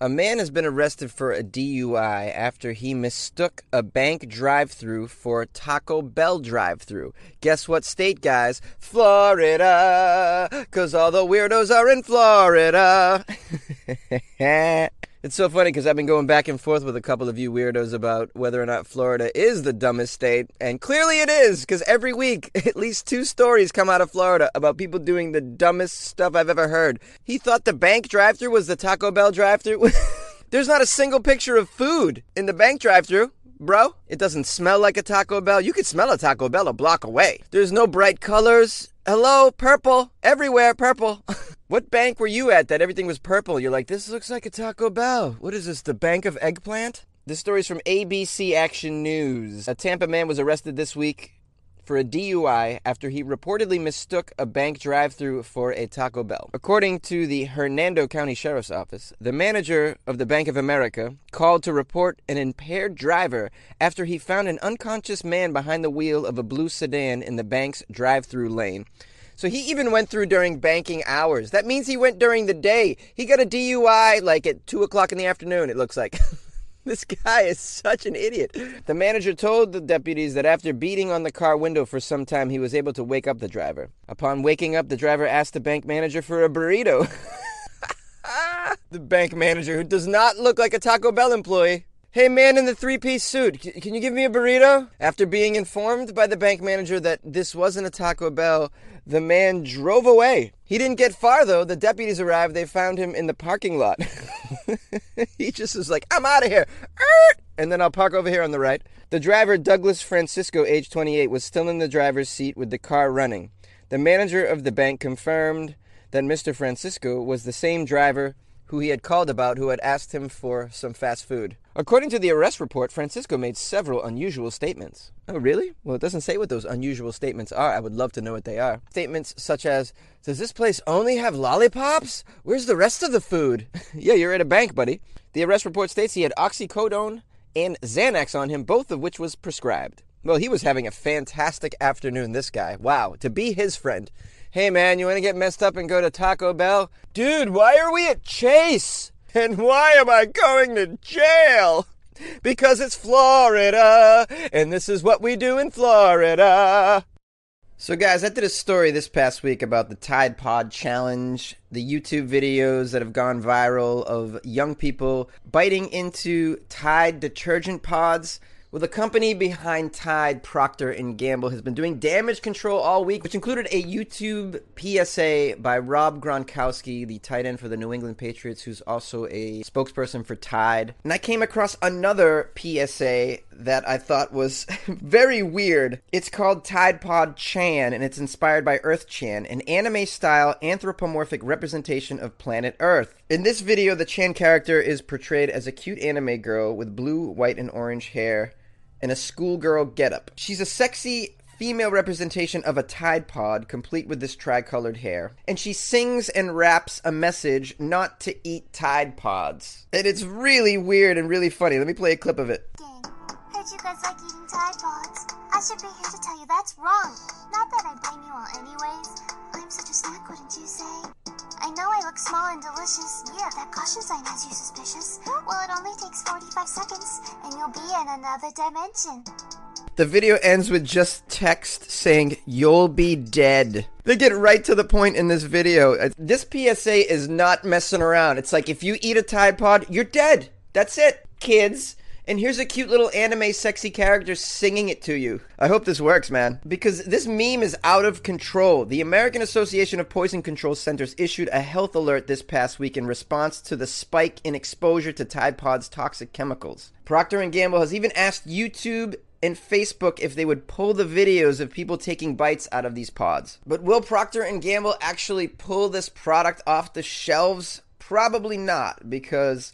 A man has been arrested for a DUI after he mistook a bank drive through for a Taco Bell drive through. Guess what state, guys? Florida! Because all the weirdos are in Florida! It's so funny because I've been going back and forth with a couple of you weirdos about whether or not Florida is the dumbest state, and clearly it is because every week at least two stories come out of Florida about people doing the dumbest stuff I've ever heard. He thought the bank drive-through was the Taco Bell drive-through. There's not a single picture of food in the bank drive-through. Bro, it doesn't smell like a Taco Bell. You could smell a Taco Bell a block away. There's no bright colors. Hello, purple. Everywhere, purple. what bank were you at that everything was purple? You're like, this looks like a Taco Bell. What is this, the Bank of Eggplant? This story is from ABC Action News. A Tampa man was arrested this week for a DUI after he reportedly mistook a bank drive through for a Taco Bell. According to the Hernando County Sheriff's Office, the manager of the Bank of America called to report an impaired driver after he found an unconscious man behind the wheel of a blue sedan in the bank's drive through lane. So he even went through during banking hours. That means he went during the day. He got a DUI like at 2 o'clock in the afternoon, it looks like. This guy is such an idiot. The manager told the deputies that after beating on the car window for some time, he was able to wake up the driver. Upon waking up, the driver asked the bank manager for a burrito. the bank manager, who does not look like a Taco Bell employee, Hey man in the three piece suit, can you give me a burrito? After being informed by the bank manager that this wasn't a Taco Bell, the man drove away. He didn't get far though. The deputies arrived, they found him in the parking lot. he just was like, I'm out of here. And then I'll park over here on the right. The driver, Douglas Francisco, age 28, was still in the driver's seat with the car running. The manager of the bank confirmed that Mr. Francisco was the same driver who he had called about who had asked him for some fast food. According to the arrest report, Francisco made several unusual statements. Oh, really? Well, it doesn't say what those unusual statements are. I would love to know what they are. Statements such as Does this place only have lollipops? Where's the rest of the food? yeah, you're at a bank, buddy. The arrest report states he had oxycodone and Xanax on him, both of which was prescribed. Well, he was having a fantastic afternoon, this guy. Wow, to be his friend. Hey man, you want to get messed up and go to Taco Bell? Dude, why are we at Chase? And why am I going to jail? Because it's Florida, and this is what we do in Florida. So, guys, I did a story this past week about the Tide Pod Challenge, the YouTube videos that have gone viral of young people biting into Tide detergent pods. Well, the company behind Tide, Procter and Gamble, has been doing damage control all week, which included a YouTube PSA by Rob Gronkowski, the tight end for the New England Patriots, who's also a spokesperson for Tide. And I came across another PSA that I thought was very weird. It's called Tide Pod Chan, and it's inspired by Earth Chan, an anime-style anthropomorphic representation of planet Earth. In this video, the Chan character is portrayed as a cute anime girl with blue, white, and orange hair and a schoolgirl getup. She's a sexy female representation of a Tide Pod, complete with this tricolored hair. And she sings and raps a message not to eat Tide Pods. And it's really weird and really funny. Let me play a clip of it. Gang, heard you guys like eating Tide Pods. I should be here to tell you that's wrong. Not that I blame you all anyways. I'm such a snack, wouldn't you say? Look small and delicious. Yeah, that caution sign has you suspicious. Well, it only takes 45 seconds, and you'll be in another dimension. The video ends with just text saying, You'll be dead. They get right to the point in this video. Uh, This PSA is not messing around. It's like, if you eat a Tide Pod, you're dead. That's it, kids. And here's a cute little anime sexy character singing it to you. I hope this works, man. Because this meme is out of control. The American Association of Poison Control Centers issued a health alert this past week in response to the spike in exposure to Tide Pod's toxic chemicals. Procter & Gamble has even asked YouTube and Facebook if they would pull the videos of people taking bites out of these pods. But will Procter & Gamble actually pull this product off the shelves? Probably not because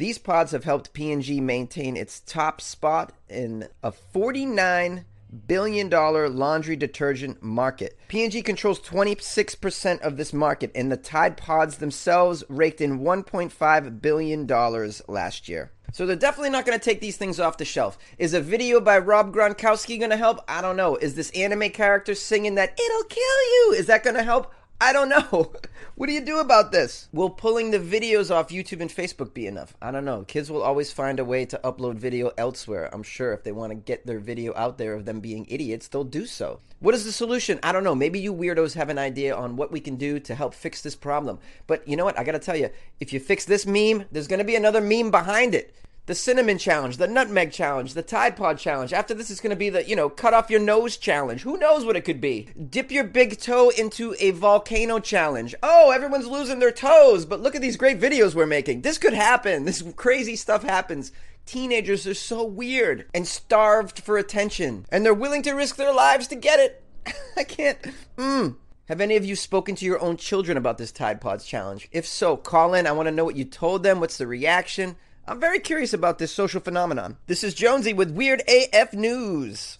These pods have helped P&G maintain its top spot in a 49 billion dollar laundry detergent market. P&G controls 26% of this market and the Tide Pods themselves raked in 1.5 billion dollars last year. So they're definitely not going to take these things off the shelf. Is a video by Rob Gronkowski going to help? I don't know. Is this anime character singing that it'll kill you? Is that going to help? I don't know. What do you do about this? Will pulling the videos off YouTube and Facebook be enough? I don't know. Kids will always find a way to upload video elsewhere. I'm sure if they want to get their video out there of them being idiots, they'll do so. What is the solution? I don't know. Maybe you weirdos have an idea on what we can do to help fix this problem. But you know what? I got to tell you, if you fix this meme, there's going to be another meme behind it the cinnamon challenge, the nutmeg challenge, the Tide Pod challenge. After this is going to be the, you know, cut off your nose challenge. Who knows what it could be? Dip your big toe into a volcano challenge. Oh, everyone's losing their toes, but look at these great videos we're making. This could happen. This crazy stuff happens. Teenagers are so weird and starved for attention, and they're willing to risk their lives to get it. I can't. Mm. Have any of you spoken to your own children about this Tide Pods challenge? If so, call in. I want to know what you told them. What's the reaction? I'm very curious about this social phenomenon. This is Jonesy with Weird AF News.